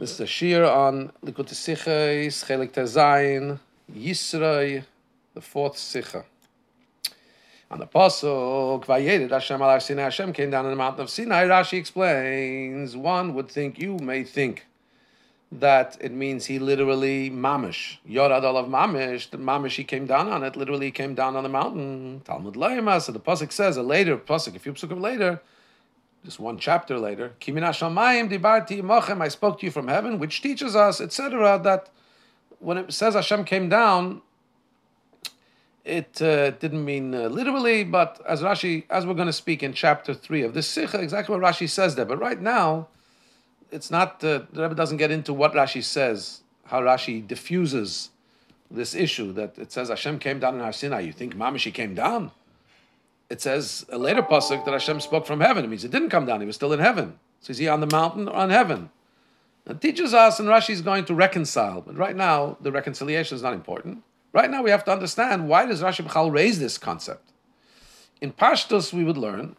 This is a shir on Likutei Sichos, Chelik Tezayin, Yisro, the fourth Sicha. On the pasuk, Vayered Hashem al Sinai, Hashem came down on the mountain of Sinai. Rashi explains, one would think, you may think, that it means he literally mamish yorad of mamish. The mamish he came down on it. Literally came down on the mountain. Talmud Layma. So the pasuk says a later pasuk, a few pasukim later, just one chapter later. I spoke to you from heaven, which teaches us, etc., that when it says Hashem came down, it uh, didn't mean uh, literally, but as Rashi, as we're going to speak in chapter three of this Sikha, exactly what Rashi says there. But right now, it's not. Uh, the Rebbe doesn't get into what Rashi says, how Rashi diffuses this issue that it says Hashem came down in Har Sinai. You think Mamishi came down? It says a later pasuk that Hashem spoke from heaven. It means it didn't come down; he was still in heaven. So is he on the mountain or on heaven? It teaches us, and Rashi is going to reconcile. But right now, the reconciliation is not important. Right now, we have to understand why does Rashi B'chal raise this concept. In Pashtus, we would learn.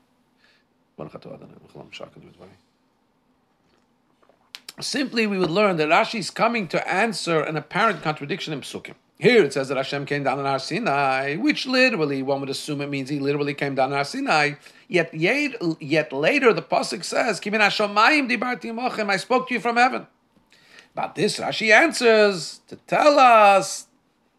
Simply, we would learn that Rashi is coming to answer an apparent contradiction in Psukim. Here it says that Hashem came down on Har Sinai, which literally one would assume it means he literally came down on Har Sinai. Yet, yet, yet later the pasuk says, "Kimin Hashemayim dibarti mochem." I spoke to you from heaven. But this Rashi answers to tell us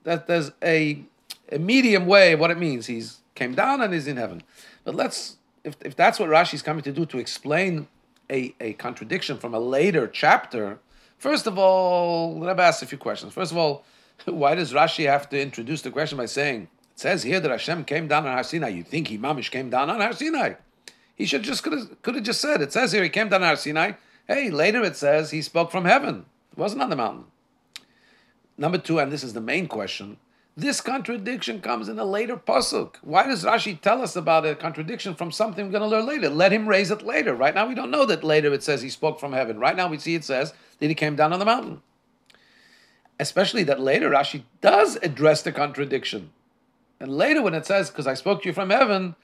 that there's a, a medium way of what it means. He's came down and is in heaven. But let's, if, if that's what Rashi is coming to do to explain a, a contradiction from a later chapter, first of all, let me ask a few questions. First of all, why does Rashi have to introduce the question by saying, it says here that Hashem came down on Har Sinai. You think he mamish came down on Har Sinai? He should just could have, could have just said, it says here he came down on Har Sinai. Hey, later it says he spoke from heaven. It wasn't on the mountain. Number two, and this is the main question, this contradiction comes in a later pasuk. Why does Rashi tell us about a contradiction from something we're going to learn later? Let him raise it later. Right now, we don't know that later it says he spoke from heaven. Right now, we see it says that he came down on the mountain especially that later Rashi does address the contradiction. And later, when it says, "Because I spoke to you from heaven,"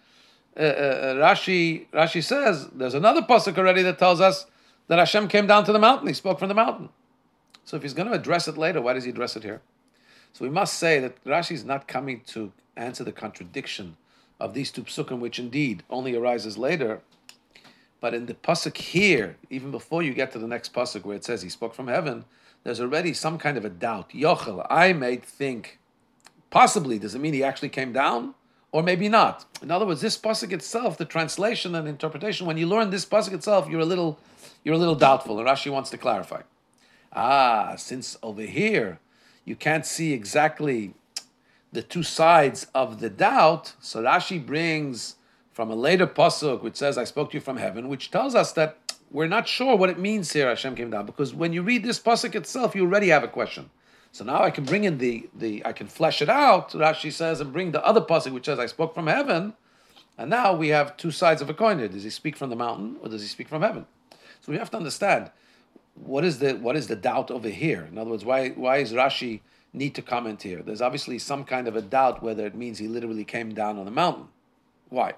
uh, uh, uh, Rashi Rashi says there's another pasuk already that tells us that Hashem came down to the mountain. He spoke from the mountain. So if he's going to address it later, why does he address it here? So we must say that Rashi is not coming to answer the contradiction of these two psukim, which indeed only arises later. But in the pasuk here, even before you get to the next pasuk where it says he spoke from heaven, there's already some kind of a doubt. Yochel, I may think, possibly, does it mean he actually came down? Or maybe not. In other words, this pasuk itself, the translation and interpretation, when you learn this pasuk itself, you're a little, you're a little doubtful. And Rashi wants to clarify. Ah, since over here you can't see exactly the two sides of the doubt, so Rashi brings from a later pasuk which says, "I spoke to you from heaven," which tells us that we're not sure what it means here. Hashem came down because when you read this pasuk itself, you already have a question. So now I can bring in the the I can flesh it out. Rashi says and bring the other pasuk which says I spoke from heaven, and now we have two sides of a coin here. Does he speak from the mountain or does he speak from heaven? So we have to understand what is the what is the doubt over here. In other words, why why is Rashi need to comment here? There's obviously some kind of a doubt whether it means he literally came down on the mountain. Why?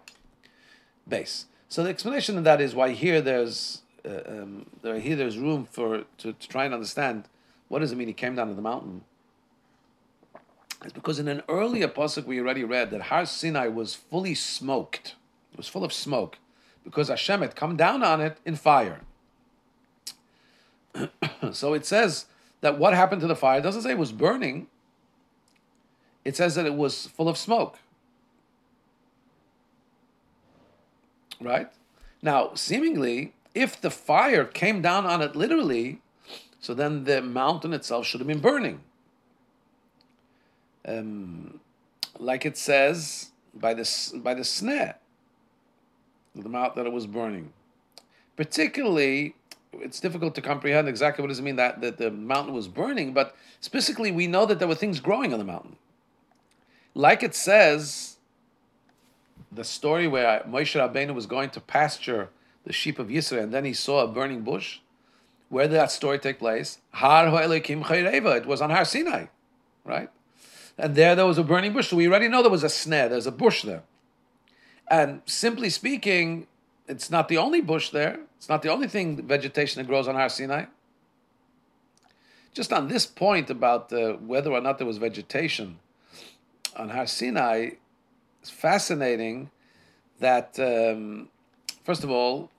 Base. So the explanation of that is why here there's uh, um, here there's room for to, to try and understand what does it mean he came down to the mountain. It's because in an earlier pasuk we already read that Har Sinai was fully smoked. It was full of smoke because Hashem had come down on it in fire. so it says that what happened to the fire it doesn't say it was burning. It says that it was full of smoke. Right? Now, seemingly, if the fire came down on it literally, so then the mountain itself should have been burning. Um, like it says by the, by the sneh, the mount that it was burning. Particularly, it's difficult to comprehend exactly what does it mean that, that the mountain was burning, but specifically, we know that there were things growing on the mountain. Like it says the story where Moshe Rabbeinu was going to pasture the sheep of Yisrael, and then he saw a burning bush. Where did that story take place? Har. It was on Har Sinai, right? And there, there was a burning bush. So we already know there was a sneh. There's a bush there. And simply speaking, it's not the only bush there. It's not the only thing vegetation that grows on Har Sinai. just on this point about uh, whether or not there was vegetation on Har Sinai, it's fascinating that, um, first of all,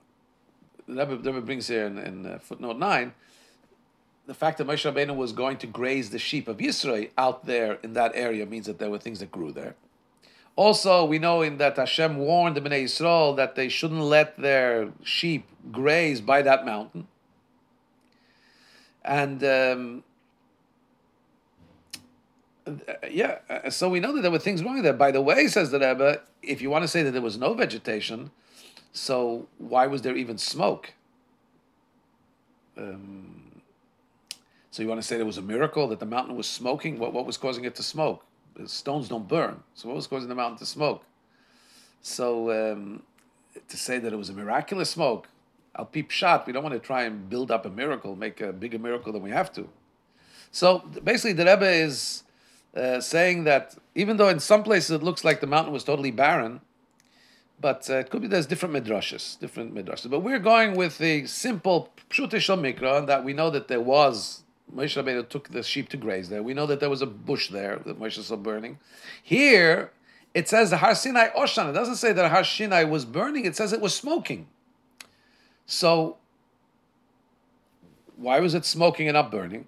the Rebbe, brings here in, in uh, footnote 9 the fact that Moshe Rabbeinu was going to graze the sheep of Yisrael out there in that area means that there were things that grew there. Also, we know in that Hashem warned the Bnei Yisrael that they shouldn't let their sheep graze by that mountain. And um, yeah, so we know that there were things wrong there. By the way, says the Rebbe, if you want to say that there was no vegetation, so why was there even smoke? Um, so you want to say there was a miracle that the mountain was smoking? What, what was causing it to smoke? The stones don't burn. So what was causing the mountain to smoke? So um, to say that it was a miraculous smoke, al pi pshat, we don't want to try and build up a miracle, make a bigger miracle than we have to. So basically, the Rebbe is uh, saying that even though in some places it looks like the mountain was totally barren, but uh, it could be there's different midrashes, different midrashes. But we're going with the simple pshutish mikra, that we know that there was Moshe Rabbeinu took the sheep to graze there. We know that there was a bush there that Moshe saw burning. Here it says the Har Sinai Oshan. It doesn't say that Har Sinai was burning. It says it was smoking. So why was it smoking and not burning?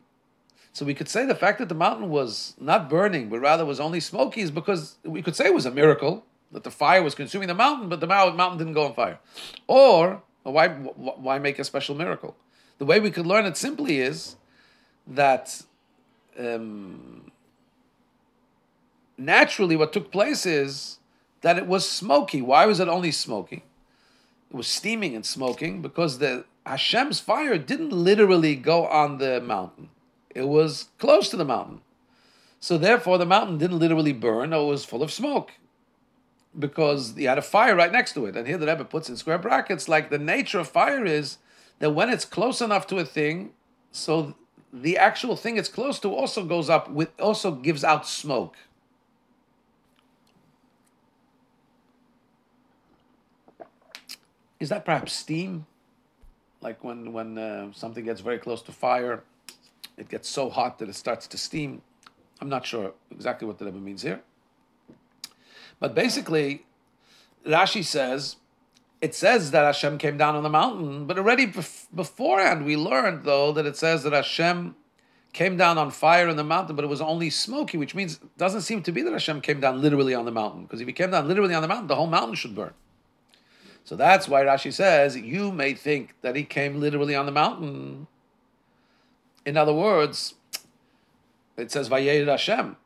So we could say the fact that the mountain was not burning, but rather was only smoky, is because we could say it was a miracle that the fire was consuming the mountain, but the mountain didn't go on fire. Or why why make a special miracle? The way we could learn it simply is that um, naturally what took place is that it was smoky. Why was it only smoky? It was steaming and smoking because the Hashem's fire didn't literally go on the mountain. It was close to the mountain. So therefore the mountain didn't literally burn, it was full of smoke. Because you had a fire right next to it. And here the Rebbe puts in square brackets, like the nature of fire is that when it's close enough to a thing, so the actual thing it's close to also goes up with also gives out smoke. Is that perhaps steam? Like when when uh, something gets very close to fire, it gets so hot that it starts to steam. I'm not sure exactly what the Rebbe means here. But basically, Rashi says it says that Hashem came down on the mountain, but already bef- beforehand we learned though that it says that Hashem came down on fire in the mountain, but it was only smoky, which means it doesn't seem to be that Hashem came down literally on the mountain. Because if he came down literally on the mountain, the whole mountain should burn. So that's why Rashi says you may think that he came literally on the mountain. In other words, it says Vayed Hashem,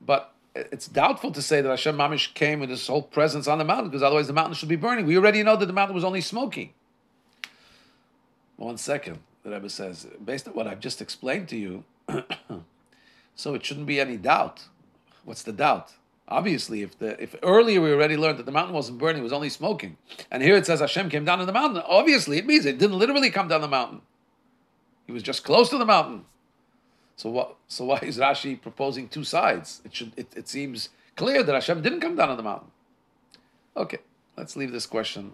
but it's doubtful to say that Hashem Mamish came with his whole presence on the mountain, because otherwise the mountain should be burning. We already know that the mountain was only smoky. One second, the Rebbe says, based on what I've just explained to you, so it shouldn't be any doubt. What's the doubt? Obviously, if the if earlier we already learned that the mountain wasn't burning, it was only smoking, and here it says Hashem came down on the mountain. Obviously, it means it didn't literally come down the mountain. He was just close to the mountain. So what? So why is Rashi proposing two sides? It should. It, it seems clear that Hashem didn't come down on the mountain. Okay, let's leave this question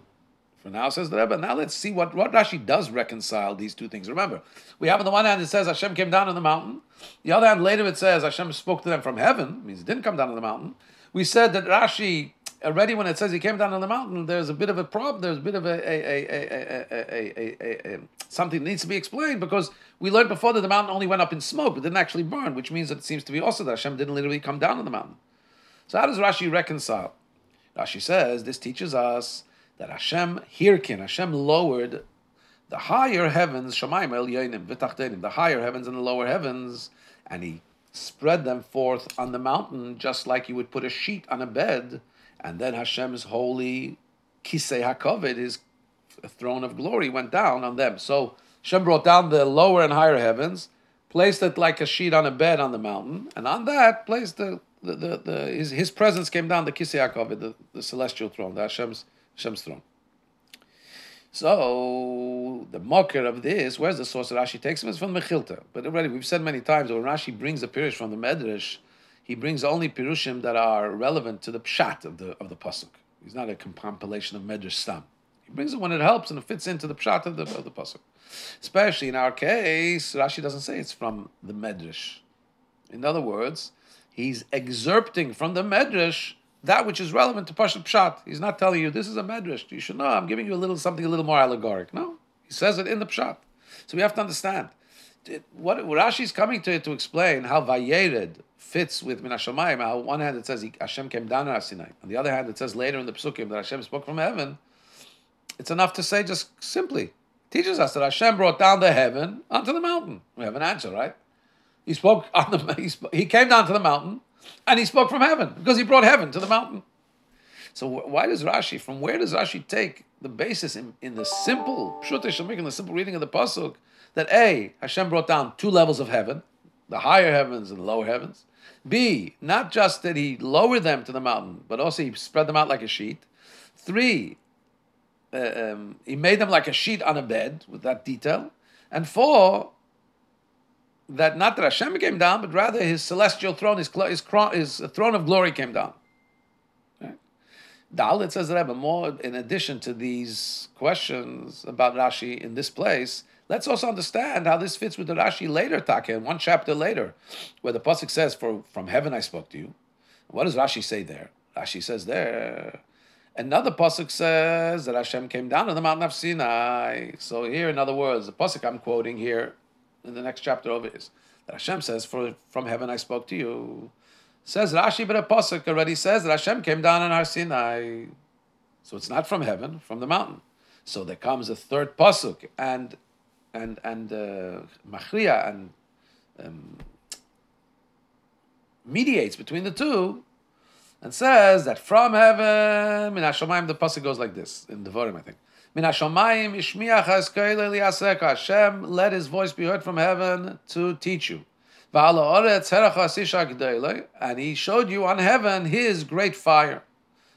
for now. Says the Rebbe. Now let's see what what Rashi does reconcile these two things. Remember, we have on the one hand it says Hashem came down on the mountain. The other hand later it says Hashem spoke to them from heaven. Means it didn't come down on the mountain. We said that Rashi already when it says he came down on the mountain, there's a bit of a problem. There's a bit of a, a, a, a, something that needs to be explained because we learned before that the mountain only went up in smoke, but didn't actually burn, which means that it seems to be also that Hashem didn't literally come down on the mountain. So how does Rashi reconcile? Rashi says this teaches us that Hashem hirkin, Hashem lowered the higher heavens, Shemaim El the higher heavens and the lower heavens, and he spread them forth on the mountain, just like you would put a sheet on a bed and then Hashem's holy kisei hakoved, his throne of glory, went down on them. So Hashem brought down the lower and higher heavens, placed it like a sheet on a bed on the mountain, and on that placed the the, the, the his, his presence came down the kisei hakoved, the, the celestial throne, the Hashem's Hashem's throne. So the makor of this, where's the source that Rashi takes him? Is from Mechilta. But already we've said many times when Rashi brings a Pirish from the Medrash, he brings only pirushim that are relevant to the pshat of the of the pasuk. He's not a compilation of medrash stam. He brings it when it helps and it fits into the pshat of the, of the pasuk. Especially in our case, Rashi doesn't say it's from the medrash. In other words, he's excerpting from the medrash that which is relevant to Pashat Pshat. He's not telling you this is a medrash. You should know. I'm giving you a little something a little more allegoric. No, he says it in the Pshat. So we have to understand what, what Rashi is coming to to explain how Vayered fits with Min Hashamayim. On one hand, it says Hashem came down on Sinai. On the other hand, it says later in the Psukim that Hashem spoke from heaven. It's enough to say just simply teaches us that Hashem brought down the heaven onto the mountain. We have an answer, right? He spoke on the he, he came down to the mountain and he spoke from heaven because he brought heaven to the mountain. So why does Rashi? From where does Rashi take the basis in, in the simple Pshut in the simple reading of the pasuk that a Hashem brought down two levels of heaven, the higher heavens and the lower heavens. B not just that he lowered them to the mountain, but also he spread them out like a sheet. Three, uh, um, he made them like a sheet on a bed with that detail. And four, that not that Hashem came down, but rather his celestial throne, his, his, his throne of glory came down. Dal, it says that more in addition to these questions about Rashi in this place, let's also understand how this fits with the Rashi later, Taka, one chapter later, where the Pasuk says, For from heaven I spoke to you. What does Rashi say there? Rashi says there, Another pasuk says that Hashem came down on the mountain of Sinai. So here, in other words, the pasuk I'm quoting here in the next chapter over is that Hashem says, "For from heaven I spoke to you." Says Rashi, but a pasuk already says that Hashem came down on Har Sinai. So it's not from heaven, from the mountain. So there comes a third pasuk and and and uh, machria and um, mediates between the two and says that from heaven, min hashamayim, the pasuk goes like this in the Vorim, I think. Min hashamayim ishmiach haskoil Hashem let His voice be heard from heaven to teach you. And He showed you on heaven His great fire.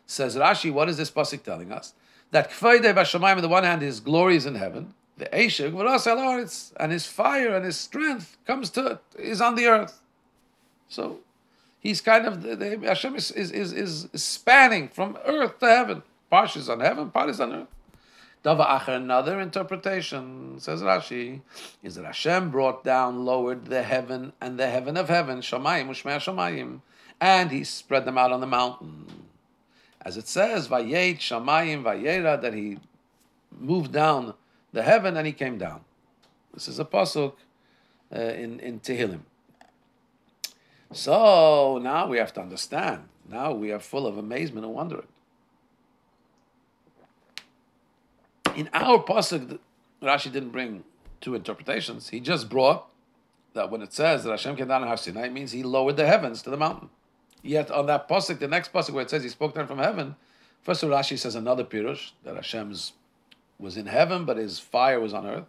Says Rashi, what is this pasuk telling us? That kfayde b'shamayim, on the one hand, His glory is in heaven. The Eishik, and His fire and His strength comes to is on the earth. So He's kind of the, the Hashem is, is, is, is, spanning from earth to heaven. Part is on heaven, part is on earth. Davar Acher, another interpretation, says Rashi, is that Hashem brought down, lowered the heaven and the heaven of heaven, Shamayim, Ushmei Shamayim, and he spread them out on the mountain. As it says, Vayet Shamayim Vayera, that he moved down the heaven and he came down. This is a pasuk uh, in, in Tehillim. So now we have to understand. Now we are full of amazement and wonder. In our pasuk, Rashi didn't bring two interpretations. He just brought that when it says that Hashem came down on Har Sinai, it means He lowered the heavens to the mountain. Yet on that pasuk, the next pasuk where it says He spoke down from heaven, first of Rashi says another pirush that Hashem's was in heaven, but His fire was on earth,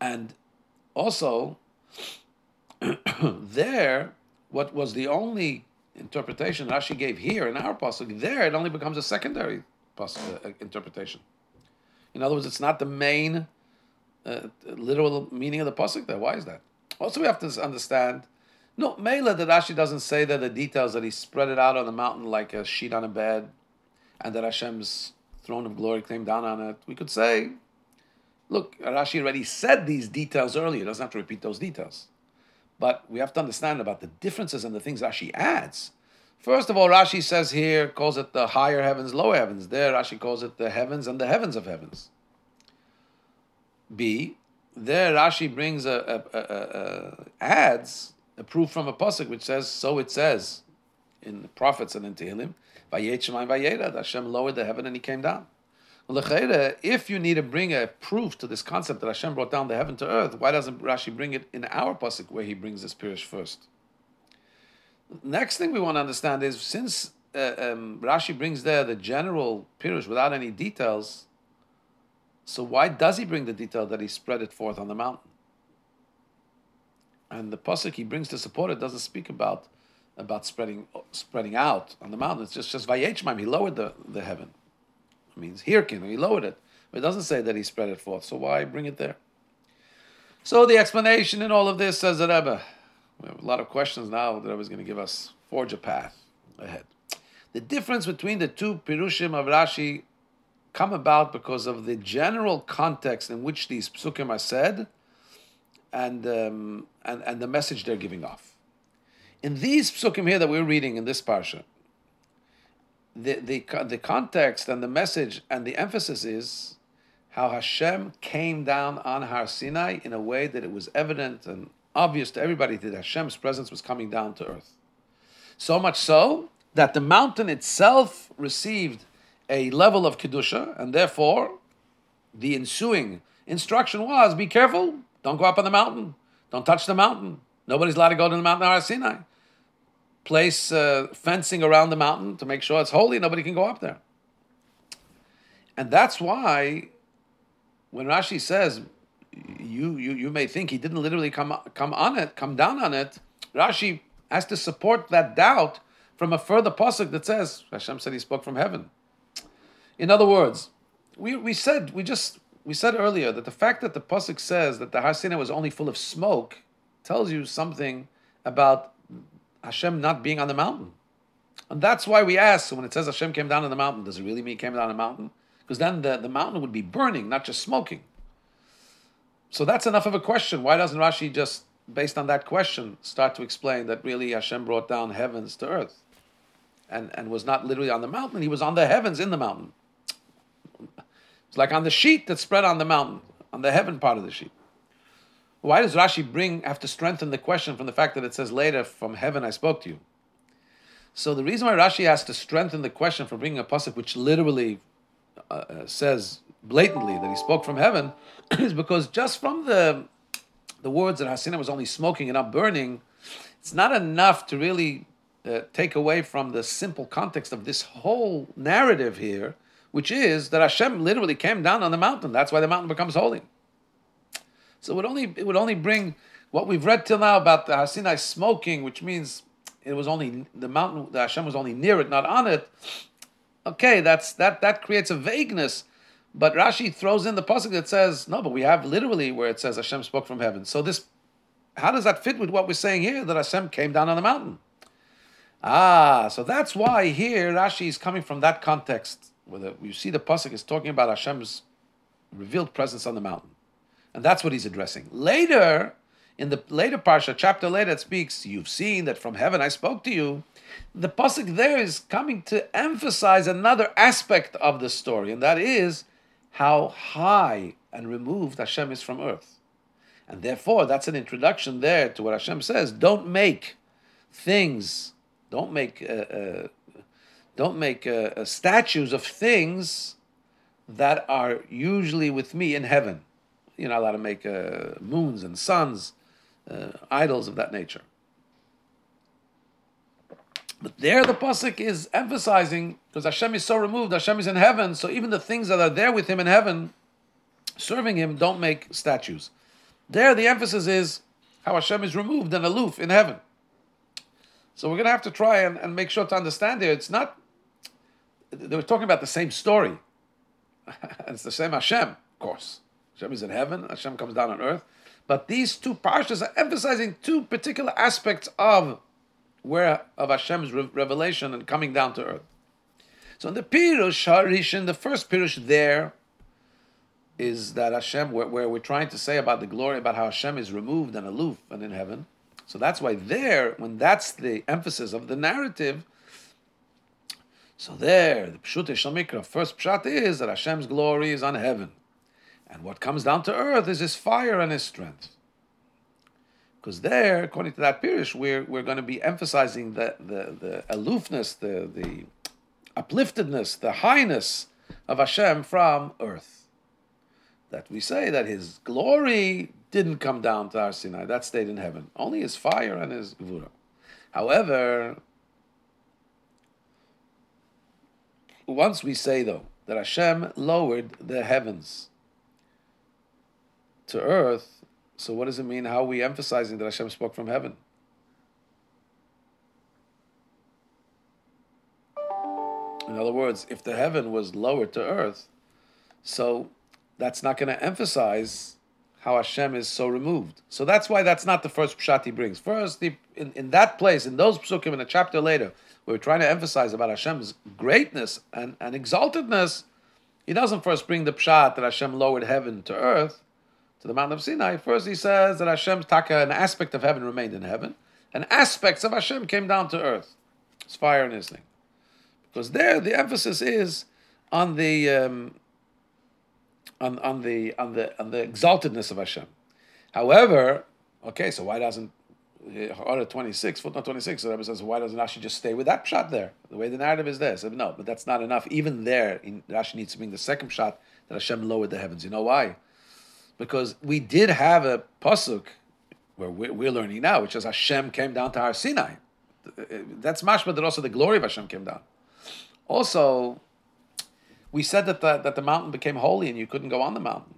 and also there, what was the only interpretation Rashi gave here in our pasuk, there it only becomes a secondary pasuk, uh, interpretation. In other words, it's not the main uh, literal meaning of the pasuk there. Why is that? Also, we have to understand. No, Mela that Rashi doesn't say that the details that he spread it out on the mountain like a sheet on a bed, and that Hashem's throne of glory came down on it. We could say, look, Rashi already said these details earlier. He doesn't have to repeat those details. But we have to understand about the differences and the things Rashi adds. First of all, Rashi says here, calls it the higher heavens, lower heavens. There, Rashi calls it the heavens and the heavens of heavens. B, there Rashi brings a, a, a, a adds a proof from a pasuk which says, so it says in the prophets and in Tehillim, Hashem lowered the heaven and he came down. If you need to bring a proof to this concept that Hashem brought down the heaven to earth, why doesn't Rashi bring it in our pasuk where he brings this pirush first? Next thing we want to understand is since uh, um, Rashi brings there the general pirush without any details, so why does he bring the detail that he spread it forth on the mountain? And the pasuk he brings to support it doesn't speak about about spreading spreading out on the mountain. It's just just vayechmaim. He lowered the, the heaven. It means hirkin, he lowered it. But it doesn't say that he spread it forth, so why bring it there? So the explanation in all of this says that Rebbe. We have a lot of questions now that Rebbe is going to give us. Forge a path ahead. The difference between the two pirushim of Rashi come about because of the general context in which these psukim are said and, um, and, and the message they're giving off. In these psukim here that we're reading in this parsha, the, the, the context and the message and the emphasis is how Hashem came down on Har Sinai in a way that it was evident and obvious to everybody that Hashem's presence was coming down to earth. So much so that the mountain itself received a level of Kedusha, and therefore the ensuing instruction was be careful, don't go up on the mountain, don't touch the mountain. Nobody's allowed to go to the mountain Har Sinai. Place uh, fencing around the mountain to make sure it's holy, nobody can go up there. And that's why when Rashi says, you, you, you may think he didn't literally come, come on it, come down on it, Rashi has to support that doubt from a further pasuk that says Hashem said he spoke from heaven. In other words, we, we said we just we said earlier that the fact that the pasuk says that the Har Sinai was only full of smoke tells you something about Hashem not being on the mountain, and that's why we ask when it says Hashem came down on the mountain. Does it really mean he came down on the mountain? Because then the, the mountain would be burning, not just smoking. So that's enough of a question. Why doesn't Rashi just, based on that question, start to explain that really Hashem brought down heavens to earth? and, and was not literally on the mountain, he was on the heavens in the mountain. It's like on the sheet that spread on the mountain, on the heaven part of the sheet. Why does Rashi bring have to strengthen the question from the fact that it says later, from heaven I spoke to you? So the reason why Rashi has to strengthen the question for bringing a pasuk which literally uh, uh says blatantly that he spoke from heaven is because just from the the words that Har Sinai was only smoking and not burning, it's not enough to really uh, take away from the simple context of this whole narrative here, which is that Hashem literally came down on the mountain. That's why the mountain becomes holy. So it would only it would only bring what we've read till now about the Har Sinai smoking, which means it was only the mountain. The Hashem was only near it, not on it. Okay, that's that that creates a vagueness. But Rashi throws in the pasuk that says no, but we have literally where it says Hashem spoke from heaven. So this, how does that fit with what we're saying here that Hashem came down on the mountain? Ah, so that's why here Rashi is coming from that context where the, you see the pasuk is talking about Hashem's revealed presence on the mountain, and that's what he's addressing. Later, in the later parsha, chapter later, it speaks. You've seen that from heaven I spoke to you. The pasuk there is coming to emphasize another aspect of the story, and that is how high and removed Hashem is from earth, and therefore that's an introduction there to what Hashem says. Don't make things don't make uh, uh, don't make uh, uh, statues of things that are usually with me in heaven. You're not allowed to make uh, moons and suns, uh, idols of that nature. But there, the pasuk is emphasizing because Hashem is so removed. Hashem is in heaven, so even the things that are there with Him in heaven, serving Him, don't make statues. There, the emphasis is how Hashem is removed and aloof in heaven. So we're going to have to try and, and make sure to understand here. It's not, they were talking about the same story. it's the same Hashem, of course. Hashem is in heaven, Hashem comes down on earth. But these two parshas are emphasizing two particular aspects of where of Hashem's revelation and coming down to earth. So in the Pirush Harishon, the first Pirush there is that Hashem, where, where we're trying to say about the glory, about how Hashem is removed and aloof and in heaven. So that's why there, when that's the emphasis of the narrative, so there, the Pshut Shamikra, first Pshat is that Hashem's glory is on heaven. And what comes down to earth is his fire and his strength. Because there, according to that Pirish, we're, we're going to be emphasizing the, the, the aloofness, the, the upliftedness, the highness of Hashem from earth. That we say that his glory didn't come down to Har Sinai. That stayed in heaven. Only his fire and his gvura. However, once we say though that Hashem lowered the heavens to earth, so what does it mean? How are we emphasizing that Hashem spoke from heaven? In other words, if the heaven was lowered to earth, so that's not going to emphasize how Hashem is so removed. So that's why that's not the first pshat he brings. First, in, in that place, in those psukim, in a chapter later, we're trying to emphasize about Hashem's greatness and, and exaltedness, He doesn't first bring the pshat that Hashem lowered heaven to earth, to the mountain of Sinai. First, he says that Hashem's taka, an aspect of heaven remained in heaven, and aspects of Hashem came down to earth. It's fire and his thing. Because there, the emphasis is on the um, on, on the on the on the exaltedness of Hashem. However, okay, so why doesn't Order 26, footnote 26, so Rebbe says, why doesn't Rashi just stay with that shot there? The way the narrative is there. So, no, but that's not enough. Even there, in, Rashi needs to bring the second shot that Hashem lowered the heavens. You know why? Because we did have a pasuk where we're, learning now, which is Hashem came down to Har Sinai. That's mashma that also the glory of Hashem came down. Also, we said that the, that the mountain became holy and you couldn't go on the mountain.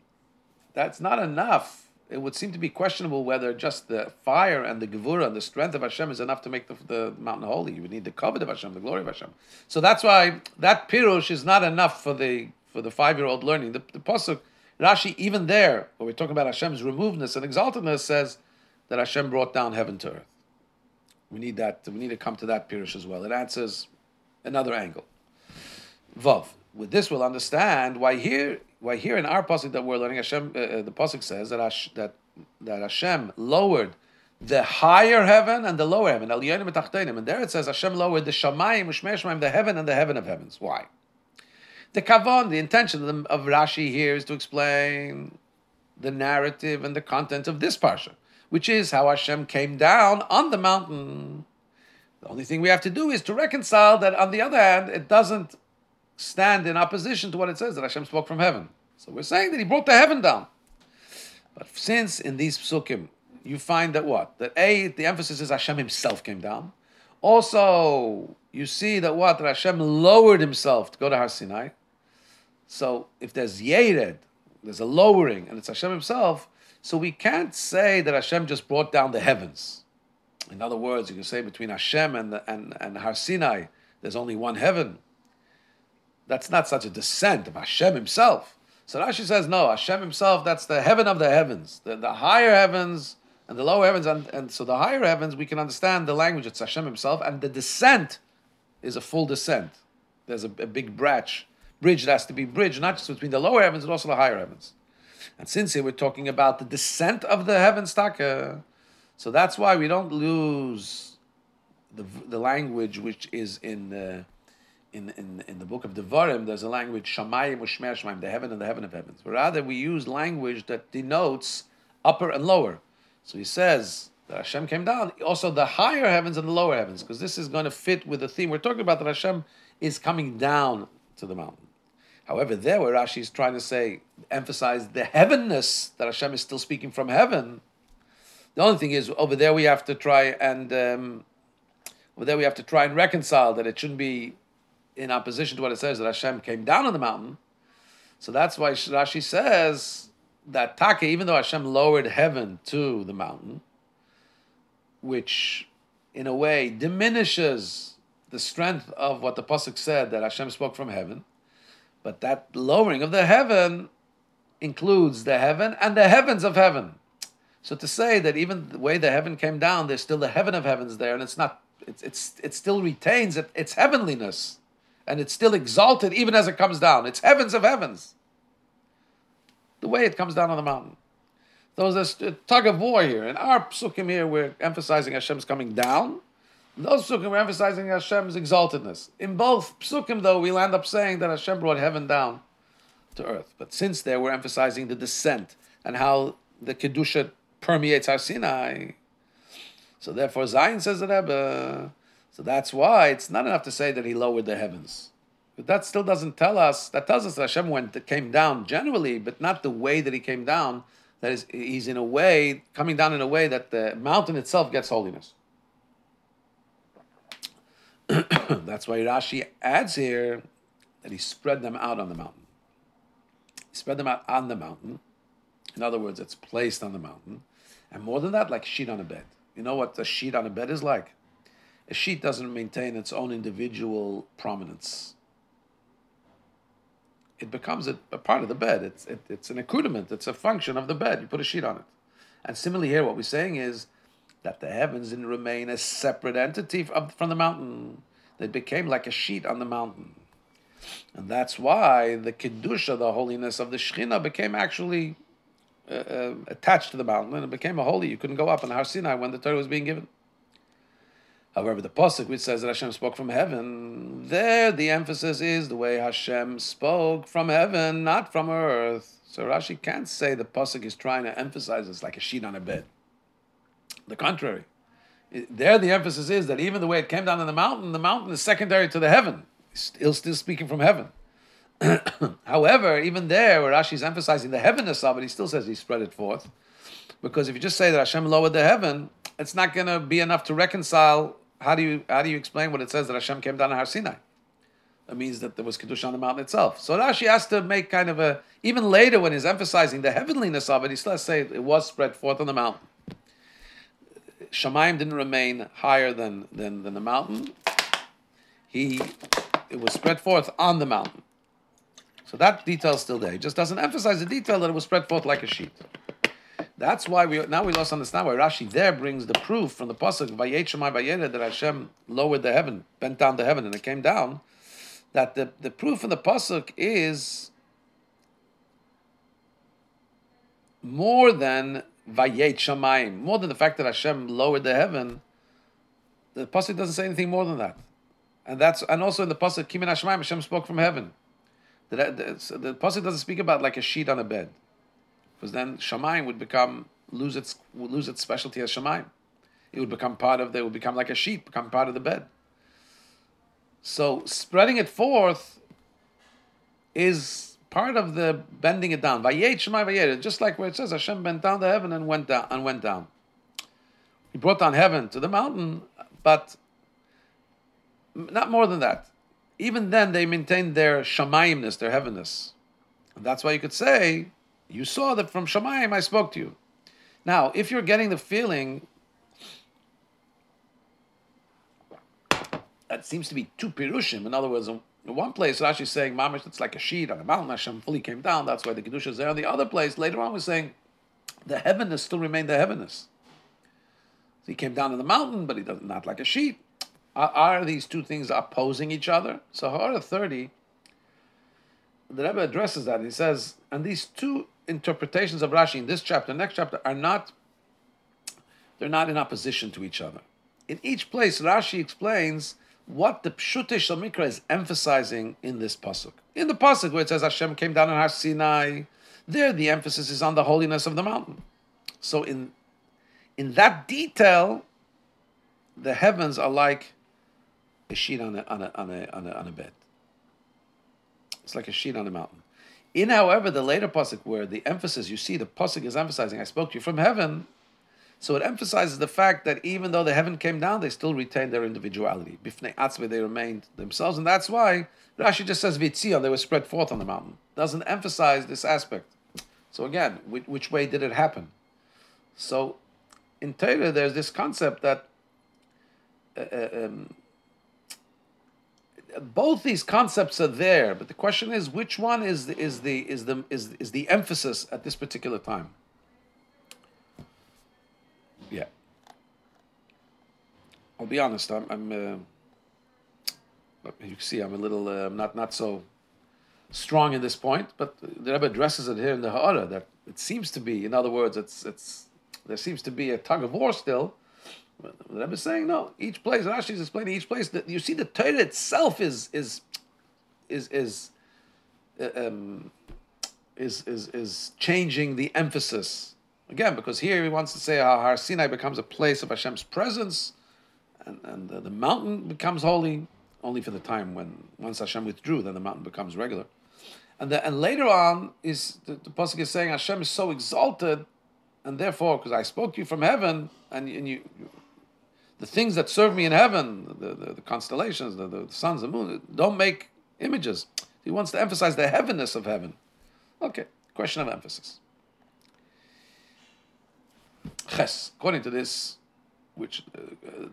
That's not enough it would seem to be questionable whether just the fire and the gevura and the strength of Hashem is enough to make the, the mountain holy. You would need the kavod of Hashem, the glory of Hashem. So that's why that pirush is not enough for the for the five year old learning. The, the pasuk Rashi even there, where we're talking about Hashem's removedness and exaltedness, says that Hashem brought down heaven to earth. We need that. We need to come to that pirush as well. It answers another angle. Vav. With this, we'll understand why here why here in our pasuk that we're learning, Hashem, uh, uh the pasuk says that Hash, that that Hashem lowered the higher heaven and the lower heaven, and there it says Hashem lowered the shamayim, the heaven and the heaven of heavens. Why? The kavan, the intention of, of Rashi here is to explain the narrative and the content of this parsha, which is how Hashem came down on the mountain. The only thing we have to do is to reconcile that. On the other hand, it doesn't stand in opposition to what it says that Hashem spoke from heaven. So we're saying that He brought the heaven down. But since in these psukim you find that what? That A, the emphasis is Hashem Himself came down. Also, you see that what? That Hashem lowered Himself to go to Har Sinai. So if there's Yered, there's a lowering, and it's Hashem Himself, so we can't say that Hashem just brought down the heavens. In other words, you can say between Hashem and, the, and, and Har Sinai, there's only one heaven. That's not such a descent of Hashem himself. So Rashi says, no, Hashem himself, that's the heaven of the heavens. The, the higher heavens and the lower heavens. And, and so the higher heavens, we can understand the language, it's Hashem himself. And the descent is a full descent. There's a, a big branch, bridge that has to be bridged, not just between the lower heavens, but also the higher heavens. And since here we're talking about the descent of the heavens, taka, so that's why we don't lose the, the language which is in... Uh, in, in, in the book of Devarim, there's a language Shamayim Ushmei Shamayim, the heaven and the heaven of heavens. But rather, we use language that denotes upper and lower. So he says that Hashem came down, also the higher heavens and the lower heavens, because this is going to fit with the theme we're talking about that Hashem is coming down to the mountain. However, there where Rashi is trying to say, emphasize the heavenness that Hashem is still speaking from heaven. The only thing is, over there we have to try and um, over there we have to try and reconcile that it shouldn't be in opposition to what it says that Hashem came down on the mountain. So that's why Rashi says that Taka, even though Hashem lowered heaven to the mountain, which in a way diminishes the strength of what the Pasuk said that Hashem spoke from heaven, but that lowering of the heaven includes the heaven and the heavens of heaven. So to say that even the way the heaven came down, there's still the heaven of heavens there, and it's not, it's, it's it still retains its heavenliness and it's still exalted even as it comes down. It's heavens of heavens. The way it comes down on the mountain. There was a uh, tug of war here. In our psukim here, we're emphasizing Hashem's coming down. Those psukim, we're emphasizing Hashem's exaltedness. In both psukim, though, we'll end up saying that Hashem brought heaven down to earth. But since there, we're emphasizing the descent and how the Kedusha permeates Har Sinai. So therefore, Zion says the Rebbe, so that's why it's not enough to say that he lowered the heavens. But that still doesn't tell us, that tells us that Hashem went, came down generally, but not the way that he came down. That is, he's in a way, coming down in a way that the mountain itself gets holiness. That's why Rashi adds here that he spread them out on the mountain. He spread them out on the mountain. In other words, it's placed on the mountain. And more than that, like sheet on a bed. You know what a sheet on a bed is like? a sheet doesn't maintain its own individual prominence. It becomes a, a part of the bed. It's, it, it's an accoutrement, it's a function of the bed. You put a sheet on it. And similarly, here, what we're saying is that the heavens didn't remain a separate entity from the mountain. They became like a sheet on the mountain. And that's why the Kedusha, the holiness of the Shechina, became actually uh, uh, attached to the mountain and it became a holy. You couldn't go up on Har Sinai when the Torah was being given. However, the pasuk which says that Hashem spoke from heaven, there the emphasis is the way Hashem spoke from heaven, not from earth. So Rashi can't say the pasuk is trying to emphasize it's like a sheet on a bed. The contrary, there the emphasis is that even the way it came down on the mountain, the mountain is secondary to the heaven. Still, still speaking from heaven. However, even there, where Rashi is emphasizing the heavenness of it, he still says he spread it forth. Because if you just say that Hashem lowered the heaven, it's not going to be enough to reconcile how do you how do you explain what it says that Hashem came down to Har Sinai? That means that there was kedusha on the mountain itself. So Rashi has to make kind of a even later when he's emphasizing the heavenliness of it, he still has to say it was spread forth on the mountain. Shemaim didn't remain higher than, than, than the mountain. He it was spread forth on the mountain. So that detail is still there. He just doesn't emphasize the detail that it was spread forth like a sheet. That's why we now we lost understand why Rashi there brings the proof from the pasuk Shemai Vayera that Hashem lowered the heaven, bent down the heaven, and it came down. That the, the proof in the pasuk is more than Vayet Shemaim, more than the fact that Hashem lowered the heaven. The pasuk doesn't say anything more than that, and that's and also in the pasuk Kimin Hashemaim Hashem spoke from heaven. The, the, the pasuk doesn't speak about like a sheet on a bed because then Shemaim would become lose its would lose its specialty as Shemaim. It would become part of. They would become like a sheet, become part of the bed. So spreading it forth is part of the bending it down. Vayet Shemai Vayet, just like where it says Hashem bent down the heaven and went down and went down. He brought down heaven to the mountain, but not more than that. Even then, they maintained their shemaimness, their heavenness. And that's why you could say you saw that from Shemaim I spoke to you. Now, if you're getting the feeling that seems to be two pirushim, in other words, in one place Rashi is saying Mamish, it's like a sheet on a mountain, Hashem fully came down, that's why the Kedusha is there. On the other place, later on, we're saying the heavenness still remained the heavenness. So he came down on the mountain, but he does not like a sheet. Are, are these two things opposing each other? So Hara 30, the Rebbe addresses that. He says, and these two interpretations of Rashi in this chapter, next chapter, are not they're not in opposition to each other. In each place, Rashi explains what the Pshute Shel Mikra is emphasizing in this pasuk. In the pasuk where it says Hashem came down on Har Sinai, there the emphasis is on the holiness of the mountain. So in in that detail, the heavens are like a sheet on a, on a, on a, on a, on a bed. It's like a sheet on a mountain. In, however, the later pasuk where the emphasis, you see, the pasuk is emphasizing, "I spoke to you from heaven," so it emphasizes the fact that even though the heaven came down, they still retained their individuality. Bifnei atzve, they remained themselves, and that's why Rashi just says vitzion, they were spread forth on the mountain. Doesn't emphasize this aspect. So again, which, which way did it happen? So in Torah, there's this concept that. Uh, uh um, both these concepts are there, but the question is which one is the, is the is the is is the emphasis at this particular time? I'll be honest. I'm. I'm uh, you see I'm a little uh, not not so strong in this point, but the Rebbe addresses it here in the Ha'ara that it seems to be. In other words, it's it's there seems to be a tug of war still the Rebbe is saying no. Each place, Rashi is explaining each place that you see the Torah itself is is is is uh, um, is is is changing the emphasis again because here he wants to say how Har Sinai becomes a place of Hashem's presence, and and the, the mountain becomes holy only for the time when once Hashem withdrew, then the mountain becomes regular. And, the, and later on is the, the pasuk is saying Hashem is so exalted, and therefore, because I spoke to you from heaven, and, and you the things that serve me in heaven, the, the, the constellations, the, the, suns, the moon, don't make images. He wants to emphasize the heavenness of heaven. Okay, question of emphasis. Ches, according to this, which uh,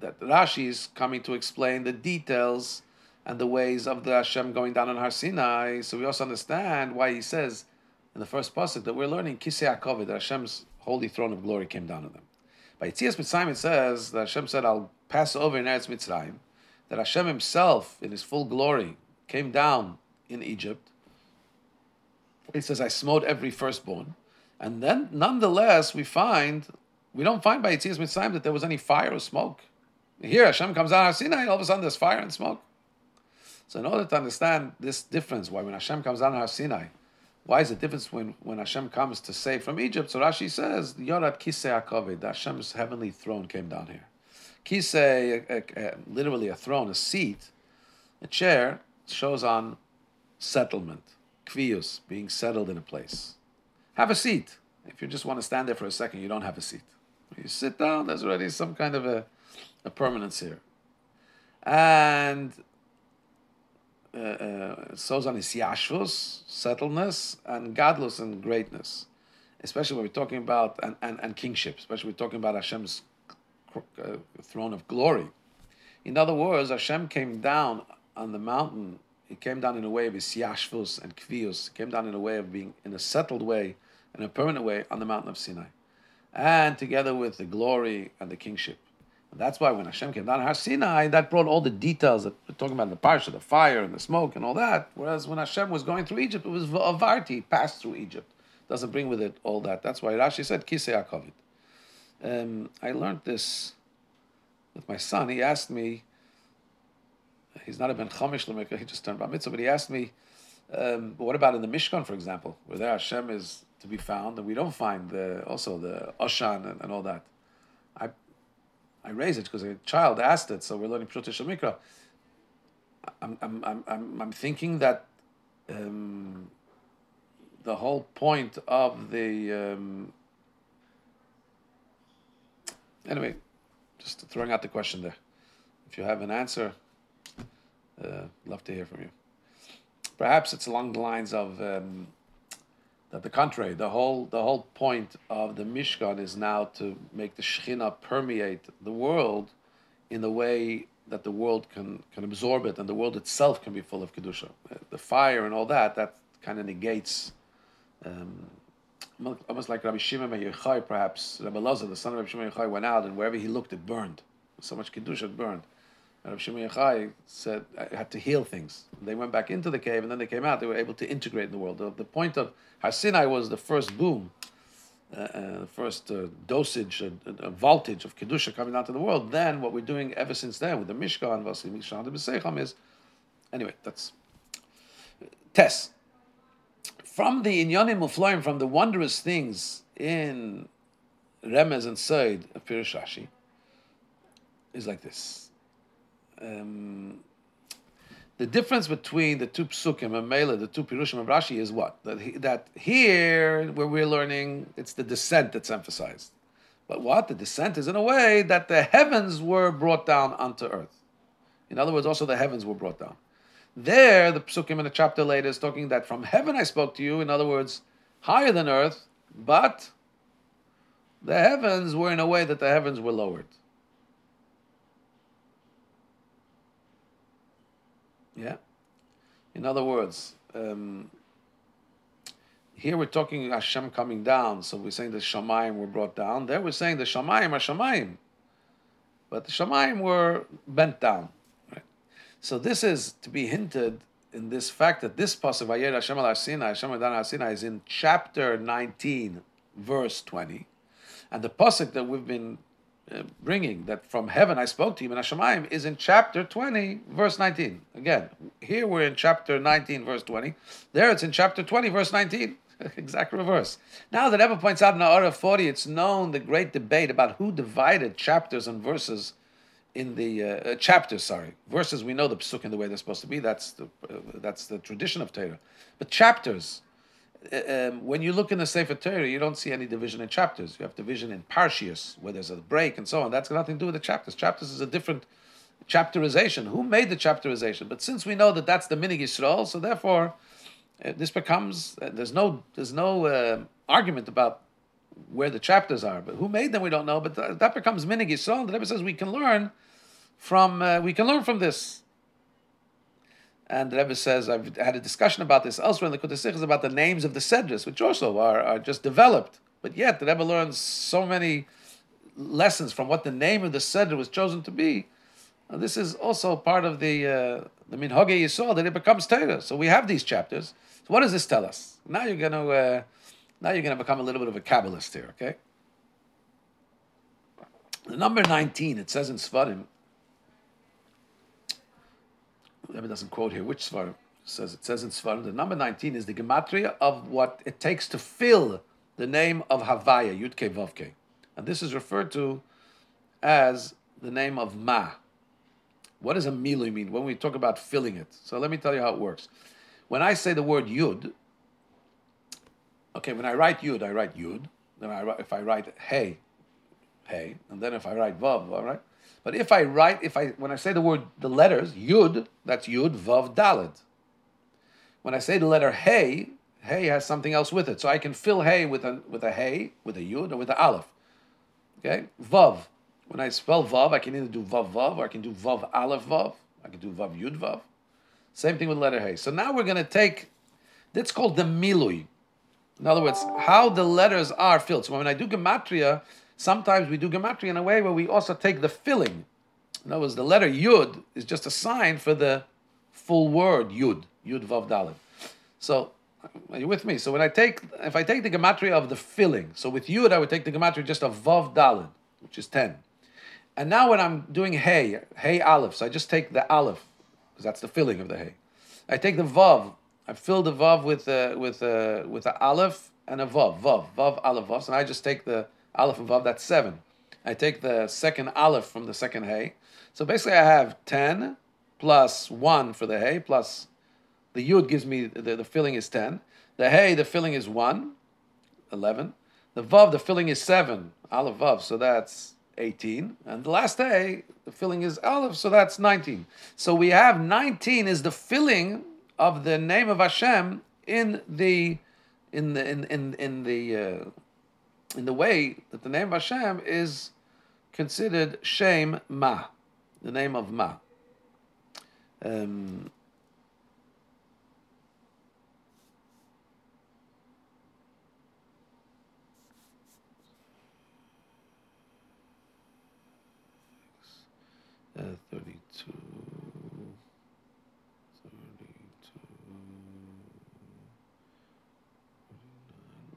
that Rashi is coming to explain the details and the ways of the Hashem going down on Har Sinai. So we also understand why he says in the first pasuk that we're learning Kisei HaKavod, that Hashem's holy throne of glory came down on them. By Yitzias Mitzrayim it says that Hashem said, I'll pass over in Eretz Mitzrayim, that Hashem himself, in his full glory, came down in Egypt. He says, I smote every firstborn. And then, nonetheless, we find, we don't find by Yitzias Mitzrayim that there was any fire or smoke. Here, Hashem comes out of Sinai, all of a sudden there's fire and smoke. So, in order to understand this difference, why when Hashem comes down Har Sinai, why is the difference when, when Hashem comes to save from Egypt? So Rashi says, Yorat Kisei HaKavod, Hashem's heavenly throne came down here. Kisei, literally a throne, a seat, a chair, shows on settlement, kvius, being settled in a place. Have a seat. If you just want to stand there for a second, you don't have a seat. You sit down, there's already some kind of a, a permanence here. And uh, uh, so's on is yashvus, settledness, and gadlus and greatness. Especially when we're talking about, and, and, and kingship, especially when we're talking about Hashem's uh, throne of glory. In other words, Hashem came down on the mountain. He came down in a way of his yashvus and kvius. He came down in a way of being in a settled way, in a permanent way on the mountain of Sinai. And together with the glory and the kingship. And that's why when Hashem came down Har Sinai, that brought all the details that we're talking about in the parsha, the fire and the smoke and all that. Whereas when Hashem was going through Egypt, it was avarti, passed through Egypt. Doesn't bring with it all that. That's why Rashi said Kisei HaKavod. Um, I learned this with my son. He asked me, he's not a Ben Chomish he just turned Bar Mitzvah, but he asked me, um, what about in the Mishkan, for example, where there Hashem is to be found, and we don't find the, also the Oshan and, and all that. I I raise it because a child asked it, so we're learning Pshut Mikra. I'm, I'm, I'm, I'm, I'm thinking that um, the whole point of the. Um, anyway, just throwing out the question there. If you have an answer, uh, love to hear from you. Perhaps it's along the lines of um, that the contrary, the whole the whole point of the Mishkan is now to make the Shekhinah permeate the world in the way that the world can can absorb it, and the world itself can be full of kedusha. The fire and all that that kind of negates. Um, almost like Rabbi Shimon Yochai, perhaps Rabbi Lazar, the son of Rabbi Shimon Yochai, went out, and wherever he looked, it burned. So much kedusha it burned. Rabbi Shimon Yochai said, I had to heal things. They went back into the cave and then they came out. They were able to integrate in the world. The, the point of Har Sinai was the first boom, uh, uh, the first uh, dosage, uh, voltage of Kedusha coming out to the world. Then what we're doing ever since then with the Mishkan, Vasi Mishkan, the Besecham is, anyway, that's Tess. From the Inyanim Mufloim, from the wondrous things in Remez and Sod of Pirush Rashi, is like this um, the difference between the two psukim and Mela, the two pirushim of Rashi, is what that he, that here where we're learning, it's the descent that's emphasized. But what the descent is in a way that the heavens were brought down onto earth. In other words, also the heavens were brought down. There, the psukim in a chapter later is talking that from heaven I spoke to you. In other words, higher than earth, but the heavens were in a way that the heavens were lowered. Yeah. In other words, um, here we're talking Hashem coming down, so we're saying the Shamayim were brought down. There we're saying the Shamayim are Shamayim, but the Shamayim were bent down. Right? So this is to be hinted in this fact that this pasuk Vayer Hashem al Sinai, Hashem al Sinai is in chapter 19, verse 20, and the pasuk that we've been uh, bringing that from heaven I spoke to you in Hashemayim is in chapter 20, verse 19. Again, here we're in chapter 19, verse 20. There it's in chapter 20, verse 19. exact reverse. Now that Rebbe points out in Orah 40, it's known the great debate about who divided chapters and verses in the uh, uh, chapters. Sorry, verses we know the psuk in the way they're supposed to be. That's the uh, that's the tradition of Torah. But chapters, um, when you look in the Sefer Torah, you don't see any division in chapters. You have division in parshias, where there's a break and so on. That's got nothing to do with the chapters. Chapters is a different chapterization. Who made the chapterization? But since we know that that's the minhag Yisrael, so therefore uh, this becomes uh, there's no there's no uh, argument about where the chapters are. But who made them, we don't know. But th- that becomes minhag Yisrael. The Rebbe says we can learn from uh, we can learn from this. And the Rebbe says, I've had a discussion about this elsewhere in the Kutasich, about the names of the Sedras, which also are, are just developed. But yet, the Rebbe learns so many lessons from what the name of the Sedra was chosen to be. Now, this is also part of the uh, the minhage you saw that it becomes Torah. So we have these chapters. So what does this tell us? Now you're going to uh, now you're going to become a little bit of a kabbalist here. Okay. The number nineteen it says in Svarim. Rebbe doesn't quote here which Svarim says it says in Svarim. The number nineteen is the gematria of what it takes to fill the name of Havaya Yudke Vavke, and this is referred to as the name of Ma. What does a milui mean when we talk about filling it? So let me tell you how it works. When I say the word yud, okay, when I write yud, I write yud. Then I if I write hey, hey, and then if I write vav, all right. But if I write, if I when I say the word the letters yud, that's yud vav dalid. When I say the letter hey, hey has something else with it, so I can fill hey with a with a hey, with a yud, or with a aleph. Okay, vav. When I spell vav, I can either do vav vav or I can do vav aleph vav. I can do vav yud vav. Same thing with letter hey. So now we're going to take. That's called the milui. In other words, how the letters are filled. So when I do gematria, sometimes we do gematria in a way where we also take the filling. In other words, the letter yud is just a sign for the full word yud, yud vav dalet. So are you with me? So when I take, if I take the gematria of the filling, so with yud I would take the gematria just of vav dalet, which is ten. And now when I'm doing hey, hey aleph, so I just take the aleph, because that's the filling of the hey. I take the vav, I fill the vav with uh, with uh, with a aleph and a vav, vav, vav, aleph, vav. So I just take the aleph and vav, that's seven. I take the second aleph from the second hey. So basically I have 10 plus 1 for the hey, plus the yud gives me, the, the filling is 10. The hey, the filling is 1, 11. The vav, the filling is 7, aleph, vav, so that's 18. And the last day, the filling is Aleph, so that's 19. So we have 19 is the filling of the name of Hashem in the in the in in, in the uh, in the way that the name of Hashem is considered Shem Ma, the name of Ma. Um, Uh, 32,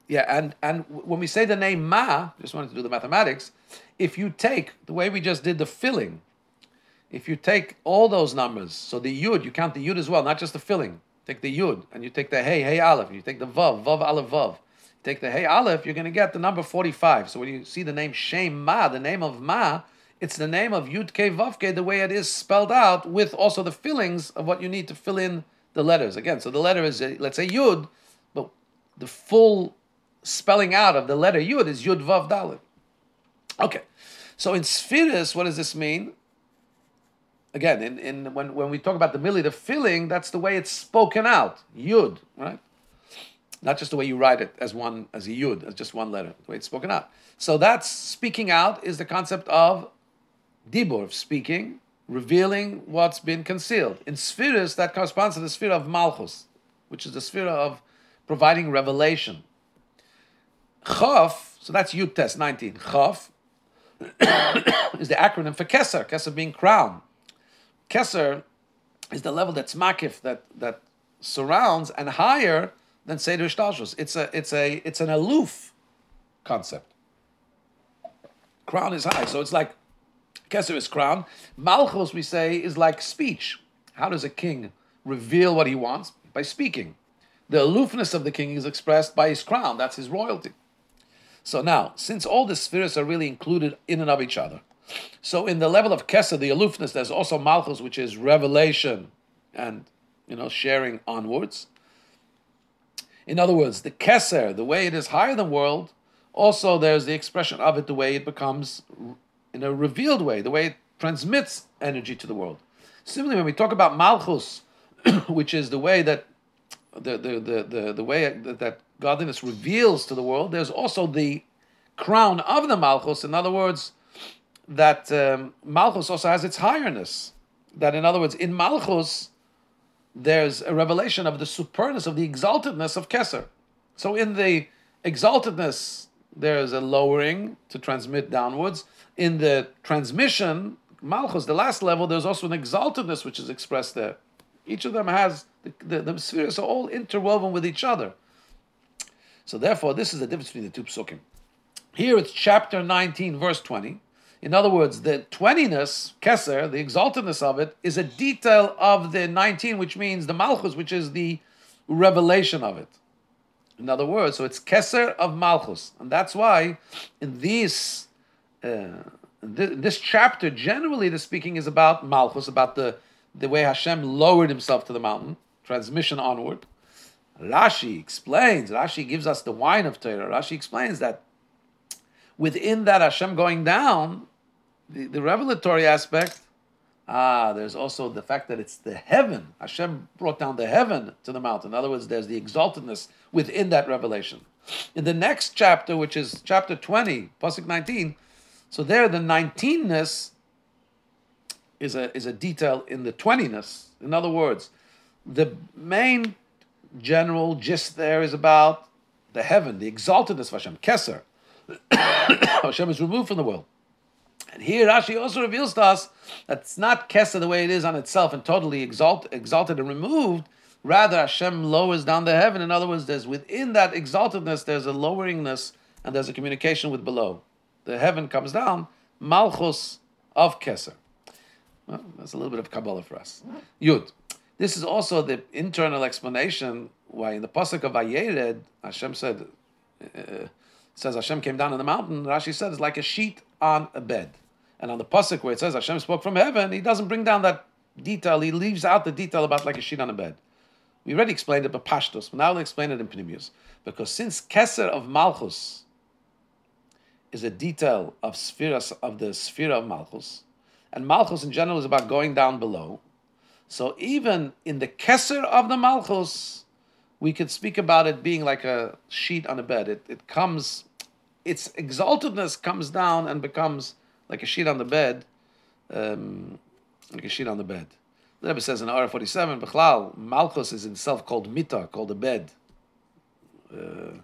Yeah, and, and when we say the name Ma, just wanted to do the mathematics, if you take the way we just did the filling, if you take all those numbers, so the Yud, you count the Yud as well, not just the filling. Take the Yud, and you take the Hey, Hey Aleph, you take the Vav, Vav Aleph Vav. take the Hey Aleph, you're going to get the number 45. So when you see the name Shem Ma, the name of Ma, it's the name of Yud Ke Vav the way it is spelled out, with also the fillings of what you need to fill in the letters. Again, so the letter is, let's say Yud, but the full spelling out of the letter Yud is Yud Vav Dalit. Okay, so in Spheres, what does this mean? Again, in, in when, when we talk about the milui, the filling, that's the way it's spoken out. Yud, right? Not just the way you write it as one as a yud, as just one letter, the way it's spoken out. So that's speaking out is the concept of dibur, of speaking, revealing what's been concealed. In spheres, that corresponds to the sphere of malchus, which is the sphere of providing revelation. Chaf, so that's Yud test 19. Chaf is the acronym for Kesser, Kesser being crown. Kesser is the level that's makif, that, that surrounds, and higher than Seder Shtalshus. It's, a, it's, a, it's an aloof concept. Crown is high, so it's like Kesser is crown. Malchus, we say, is like speech. How does a king reveal what he wants? By speaking. The aloofness of the king is expressed by his crown. That's his royalty. So now, since all the spheres are really included in and of each other, so in the level of Keser, the aloofness, there's also Malchus, which is revelation and you know sharing onwards. In other words, the Keser, the way it is higher than world, also there's the expression of it, the way it becomes in a revealed way, the way it transmits energy to the world. Similarly, when we talk about Malchus, which is the way that the, the, the, the, the way that, that godliness reveals to the world, there's also the crown of the Malchus. In other words, that um, Malchus also has its highness. That, in other words, in Malchus, there's a revelation of the superness, of the exaltedness of Keser. So, in the exaltedness, there's a lowering to transmit downwards in the transmission, Malchus, the last level, there's also an exaltedness which is expressed there. Each of them has the, the, the spheres are all interwoven with each other. So therefore, this is the difference between the two psukim. Here it's chapter 19, verse 20. In other words, the 20ness, Keser, the exaltedness of it, is a detail of the 19, which means the Malchus, which is the revelation of it. In other words, so it's Keser of Malchus. And that's why in these, uh, this chapter, generally the speaking, is about Malchus, about the, the way Hashem lowered himself to the mountain, transmission onward. Rashi explains, Rashi gives us the wine of Torah. Rashi explains that within that Hashem going down, the, the revelatory aspect, ah, there's also the fact that it's the heaven. Hashem brought down the heaven to the mountain. In other words, there's the exaltedness within that revelation. In the next chapter, which is chapter 20, Pasuk 19, so there the 19ness is a, is a detail in the 20ness. In other words, the main general gist there is about the heaven, the exaltedness of Hashem, Keser. Hashem is removed from the world. And here Rashi also reveals to us that it's not Keser the way it is on itself and totally exalt, exalted and removed. Rather, Hashem lowers down the heaven. In other words, there's within that exaltedness, there's a loweringness and there's a communication with below. The heaven comes down, Malchus of Keser. Well, that's a little bit of Kabbalah for us. Yud. This is also the internal explanation why in the Pasuk of Vayered, Hashem said, uh, says Hashem came down on the mountain, Rashi said it's like a sheet on a bed. And on the pasuk where it says Hashem spoke from heaven, he doesn't bring down that detail. He leaves out the detail about like a sheet on a bed. We already explained it, but Pashtos. Now we'll explain it in Pnimius. Because since Keser of Malchus is a detail of sphere of the sphere of Malchus, and Malchus in general is about going down below. So even in the Keser of the Malchus, we could speak about it being like a sheet on a bed. It, it comes its exaltedness comes down and becomes like a sheet on the bed, um, like a sheet on the bed. The Rebbe says in R forty seven, Bechlal Malchus is itself called mita, called a bed. Uh,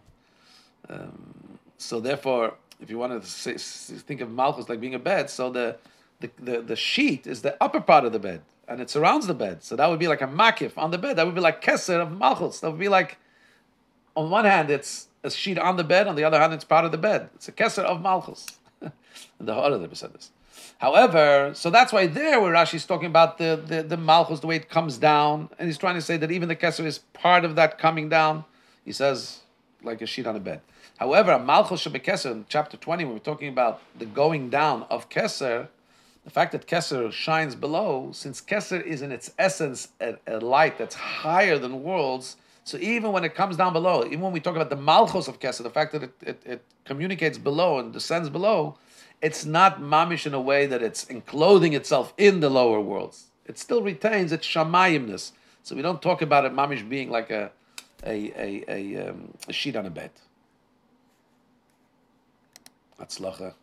um, so therefore, if you wanted to say, think of Malchus like being a bed, so the, the, the the sheet is the upper part of the bed and it surrounds the bed. So that would be like a makif on the bed. That would be like keser of Malchus. That would be like, on one hand, it's a sheet on the bed. On the other hand, it's part of the bed. It's a keser of malchus. the other Rebbe said this. However, so that's why there where Rashi's talking about the, the, the malchus, the way it comes down, and he's trying to say that even the keser is part of that coming down. He says like a sheet on a bed. However, a malchus keser in chapter 20, when we're talking about the going down of keser, the fact that Kesser shines below, since Kesser is in its essence a, a light that's higher than worlds, so even when it comes down below, even when we talk about the malchus of Kesser, the fact that it, it, it, communicates below and descends below, it's not mamish in a way that it's enclothing itself in the lower worlds. It still retains its shamayimness. So we don't talk about it mamish being like a, a, a, a, um, a sheet on a bed. That's Atzlacha.